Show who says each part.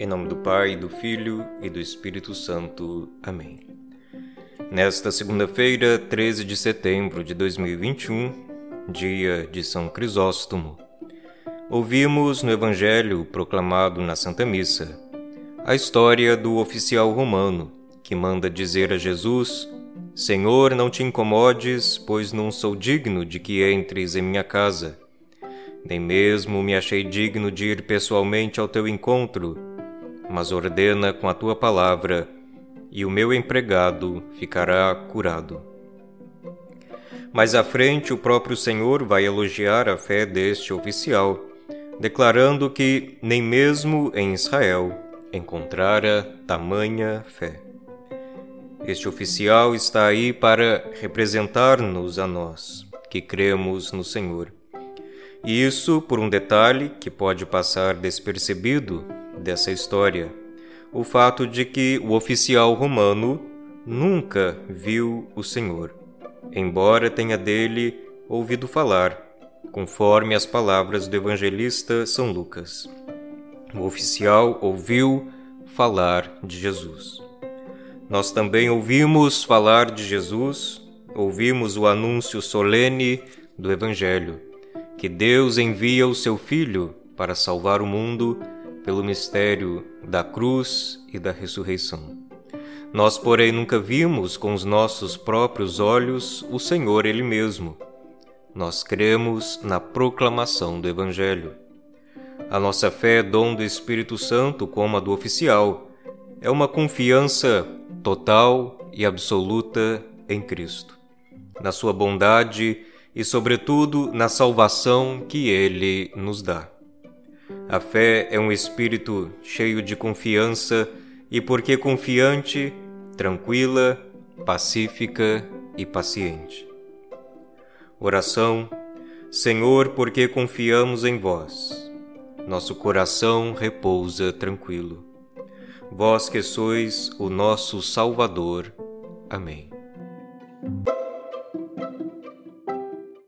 Speaker 1: Em nome do Pai, do Filho e do Espírito Santo. Amém. Nesta segunda-feira, 13 de setembro de 2021, dia de São Crisóstomo, ouvimos no Evangelho proclamado na Santa Missa a história do oficial romano que manda dizer a Jesus: Senhor, não te incomodes, pois não sou digno de que entres em minha casa. Nem mesmo me achei digno de ir pessoalmente ao teu encontro mas ordena com a tua palavra, e o meu empregado ficará curado. Mais à frente, o próprio Senhor vai elogiar a fé deste oficial, declarando que nem mesmo em Israel encontrara tamanha fé. Este oficial está aí para representar-nos a nós, que cremos no Senhor. E isso por um detalhe que pode passar despercebido dessa história: o fato de que o oficial romano nunca viu o Senhor, embora tenha dele ouvido falar, conforme as palavras do evangelista São Lucas. O oficial ouviu falar de Jesus. Nós também ouvimos falar de Jesus, ouvimos o anúncio solene do Evangelho, que Deus envia o seu Filho para salvar o mundo pelo mistério da cruz e da ressurreição. Nós, porém, nunca vimos com os nossos próprios olhos o Senhor Ele mesmo. Nós cremos na proclamação do Evangelho. A nossa fé é dom do Espírito Santo, como a do oficial. É uma confiança total e absoluta em Cristo, na Sua bondade e, sobretudo, na salvação que Ele nos dá. A fé é um espírito cheio de confiança e, porque confiante, tranquila, pacífica e paciente. Oração Senhor, porque confiamos em vós. Nosso coração repousa tranquilo. Vós que sois o nosso Salvador. Amém.